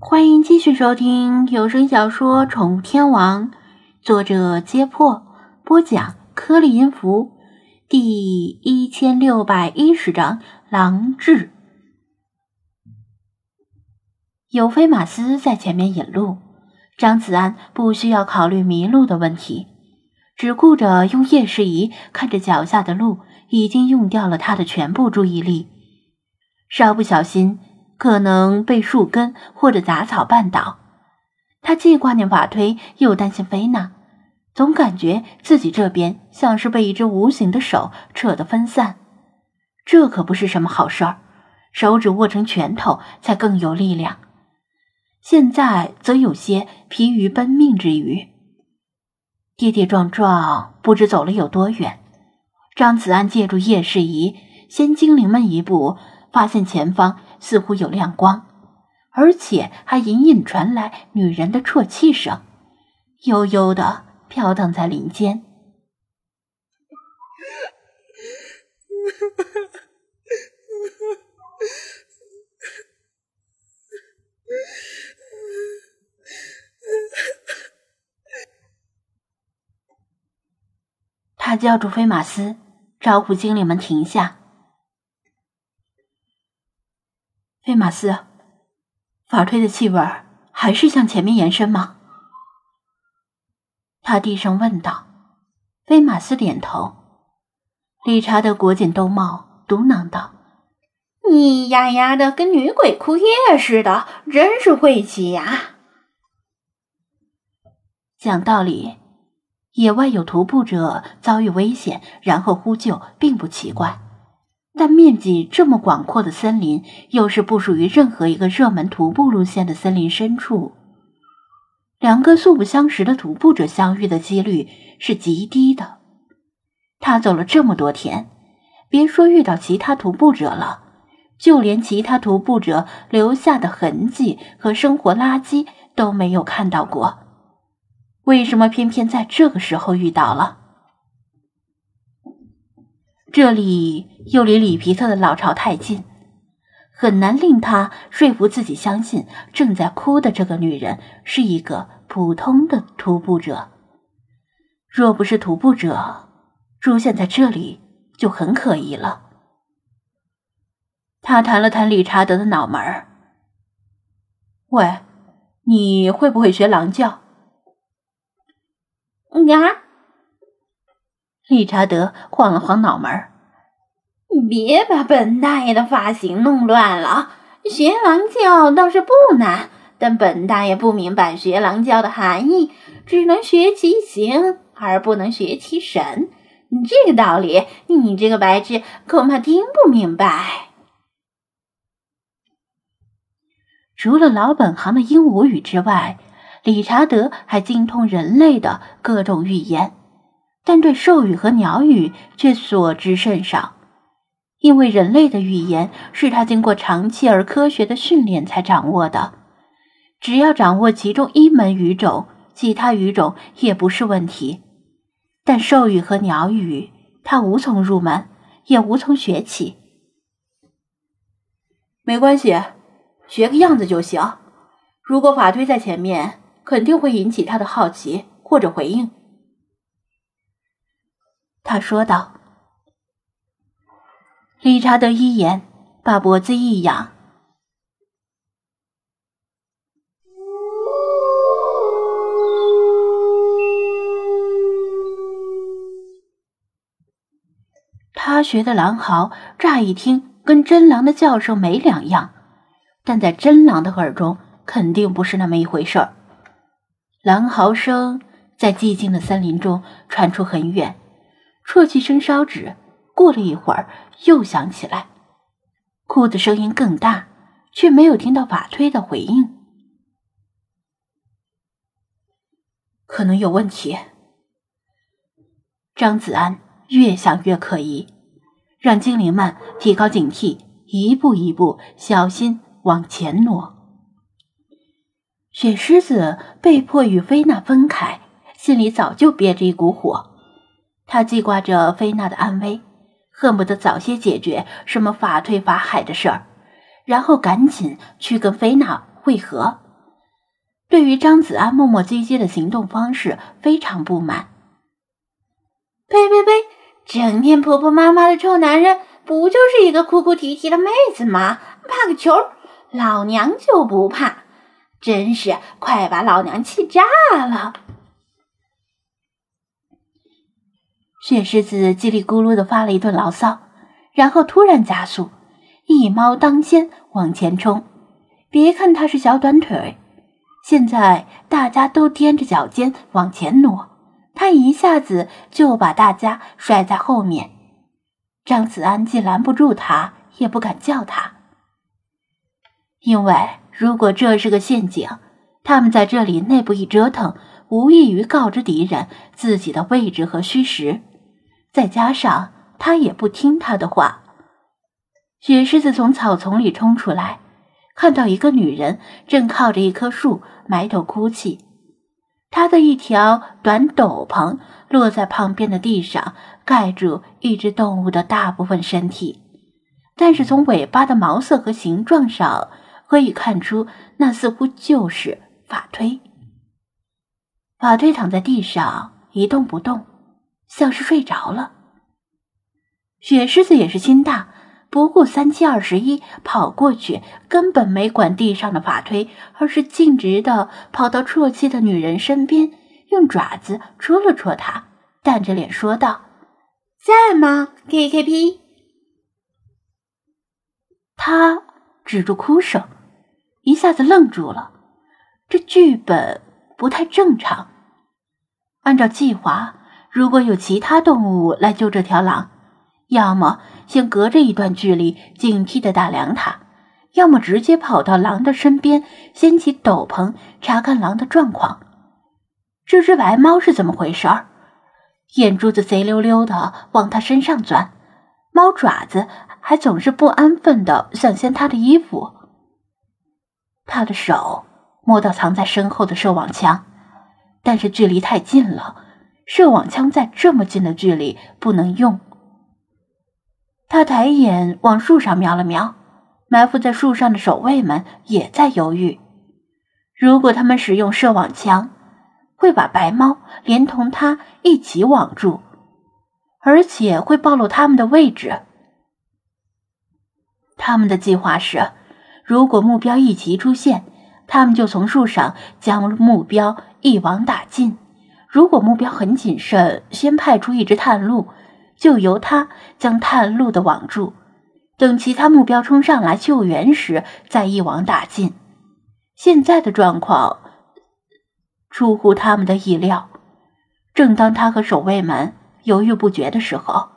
欢迎继续收听有声小说《宠物天王》，作者：揭破，播讲：颗粒音符，第一千六百一十章《狼治》。有菲马斯在前面引路，张子安不需要考虑迷路的问题，只顾着用夜视仪看着脚下的路，已经用掉了他的全部注意力，稍不小心。可能被树根或者杂草绊倒，他既挂念法推，又担心菲娜，总感觉自己这边像是被一只无形的手扯得分散，这可不是什么好事儿。手指握成拳头才更有力量，现在则有些疲于奔命之余，跌跌撞撞，不知走了有多远。张子安借助夜视仪，先精灵们一步，发现前方。似乎有亮光，而且还隐隐传来女人的啜泣声，悠悠的飘荡在林间。他叫住菲马斯，招呼精灵们停下。菲马斯，法推的气味还是向前面延伸吗？他低声问道。菲马斯点头。理查德裹紧兜帽，嘟囔道：“你呀呀的跟女鬼哭夜似的，真是晦气呀！”讲道理，野外有徒步者遭遇危险，然后呼救，并不奇怪。但面积这么广阔的森林，又是不属于任何一个热门徒步路线的森林深处，两个素不相识的徒步者相遇的几率是极低的。他走了这么多天，别说遇到其他徒步者了，就连其他徒步者留下的痕迹和生活垃圾都没有看到过。为什么偏偏在这个时候遇到了？这里又离里皮特的老巢太近，很难令他说服自己相信正在哭的这个女人是一个普通的徒步者。若不是徒步者出现在这里，就很可疑了。他弹了弹理查德的脑门：“喂，你会不会学狼叫？”呀。理查德晃了晃脑门儿：“别把本大爷的发型弄乱了。学狼叫倒是不难，但本大爷不明白学狼叫的含义，只能学其形而不能学其神。这个道理，你这个白痴恐怕听不明白。”除了老本行的鹦鹉语之外，理查德还精通人类的各种语言。但对兽语和鸟语却所知甚少，因为人类的语言是他经过长期而科学的训练才掌握的。只要掌握其中一门语种，其他语种也不是问题。但兽语和鸟语，他无从入门，也无从学起。没关系，学个样子就行。如果法推在前面，肯定会引起他的好奇或者回应。他说道：“理查德一眼把脖子一仰，他学的狼嚎，乍一听跟真狼的叫声没两样，但在真狼的耳中肯定不是那么一回事儿。狼嚎声在寂静的森林中传出很远。”啜泣声稍止，过了一会儿又响起来，哭的声音更大，却没有听到法推的回应。可能有问题。张子安越想越可疑，让精灵们提高警惕，一步一步小心往前挪。雪狮子被迫与菲娜分开，心里早就憋着一股火。他记挂着菲娜的安危，恨不得早些解决什么法退法海的事儿，然后赶紧去跟菲娜会合。对于张子安磨磨唧唧的行动方式非常不满。呸呸呸！整天婆婆妈妈的臭男人，不就是一个哭哭啼啼的妹子吗？怕个球！老娘就不怕！真是快把老娘气炸了！雪狮子叽里咕噜的发了一顿牢骚，然后突然加速，一猫当先往前冲。别看它是小短腿，现在大家都踮着脚尖往前挪，他一下子就把大家甩在后面。张子安既拦不住他，也不敢叫他，因为如果这是个陷阱，他们在这里内部一折腾，无异于告知敌人自己的位置和虚实。再加上他也不听他的话，雪狮子从草丛里冲出来。看到一个女人正靠着一棵树埋头哭泣，她的一条短斗篷落在旁边的地上，盖住一只动物的大部分身体，但是从尾巴的毛色和形状上可以看出，那似乎就是法推。法推躺在地上一动不动，像是睡着了。雪狮子也是心大。不顾三七二十一，跑过去，根本没管地上的法推，而是径直的跑到啜泣的女人身边，用爪子戳了戳她，淡着脸说道：“在吗？K K P。”他止住哭声，一下子愣住了。这剧本不太正常。按照计划，如果有其他动物来救这条狼，要么……先隔着一段距离警惕的打量它，要么直接跑到狼的身边，掀起斗篷查看狼的状况。这只白猫是怎么回事儿？眼珠子贼溜溜的往它身上钻，猫爪子还总是不安分的想掀它的衣服。他的手摸到藏在身后的射网枪，但是距离太近了，射网枪在这么近的距离不能用。他抬眼往树上瞄了瞄，埋伏在树上的守卫们也在犹豫。如果他们使用射网枪，会把白猫连同他一起网住，而且会暴露他们的位置。他们的计划是，如果目标一齐出现，他们就从树上将目标一网打尽；如果目标很谨慎，先派出一只探路。就由他将探路的网住，等其他目标冲上来救援时，再一网打尽。现在的状况出乎他们的意料。正当他和守卫们犹豫不决的时候，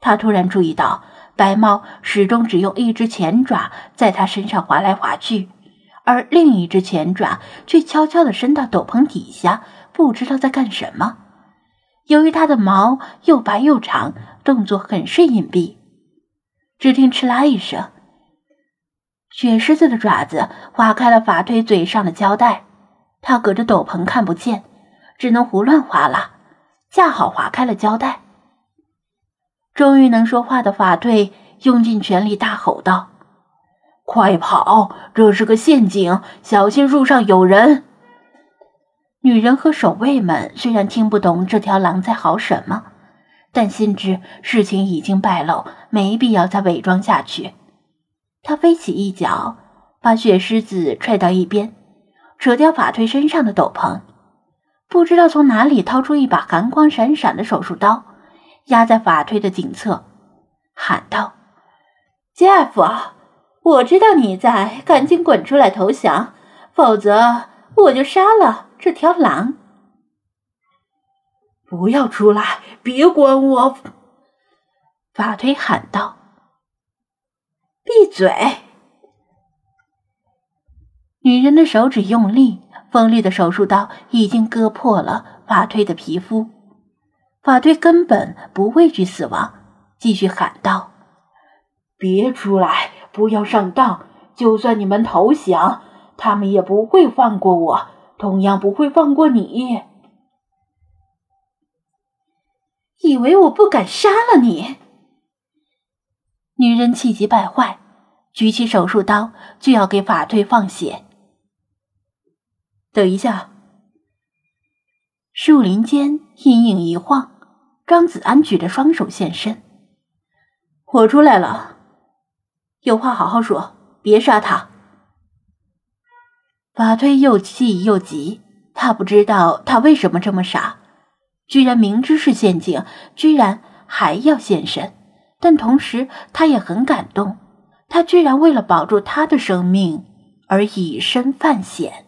他突然注意到白猫始终只用一只前爪在他身上划来划去，而另一只前爪却悄悄地伸到斗篷底下，不知道在干什么。由于它的毛又白又长，动作很是隐蔽。只听“哧啦”一声，雪狮子的爪子划开了法推嘴上的胶带，它隔着斗篷看不见，只能胡乱划拉，恰好划开了胶带。终于能说话的法推用尽全力大吼道：“快跑！这是个陷阱，小心树上有人！”女人和守卫们虽然听不懂这条狼在嚎什么，但心知事情已经败露，没必要再伪装下去。他飞起一脚，把雪狮子踹到一边，扯掉法推身上的斗篷，不知道从哪里掏出一把寒光闪闪的手术刀，压在法推的颈侧，喊道：“Jeff，我知道你在，赶紧滚出来投降，否则我就杀了。”这条狼，不要出来！别管我！法推喊道：“闭嘴！”女人的手指用力，锋利的手术刀已经割破了法推的皮肤。法推根本不畏惧死亡，继续喊道：“别出来！不要上当！就算你们投降，他们也不会放过我。”同样不会放过你。以为我不敢杀了你？女人气急败坏，举起手术刀就要给法推放血。等一下。树林间阴影一晃，张子安举着双手现身：“我出来了，有话好好说，别杀他。”法推又气又急，他不知道他为什么这么傻，居然明知是陷阱，居然还要现身。但同时，他也很感动，他居然为了保住他的生命而以身犯险。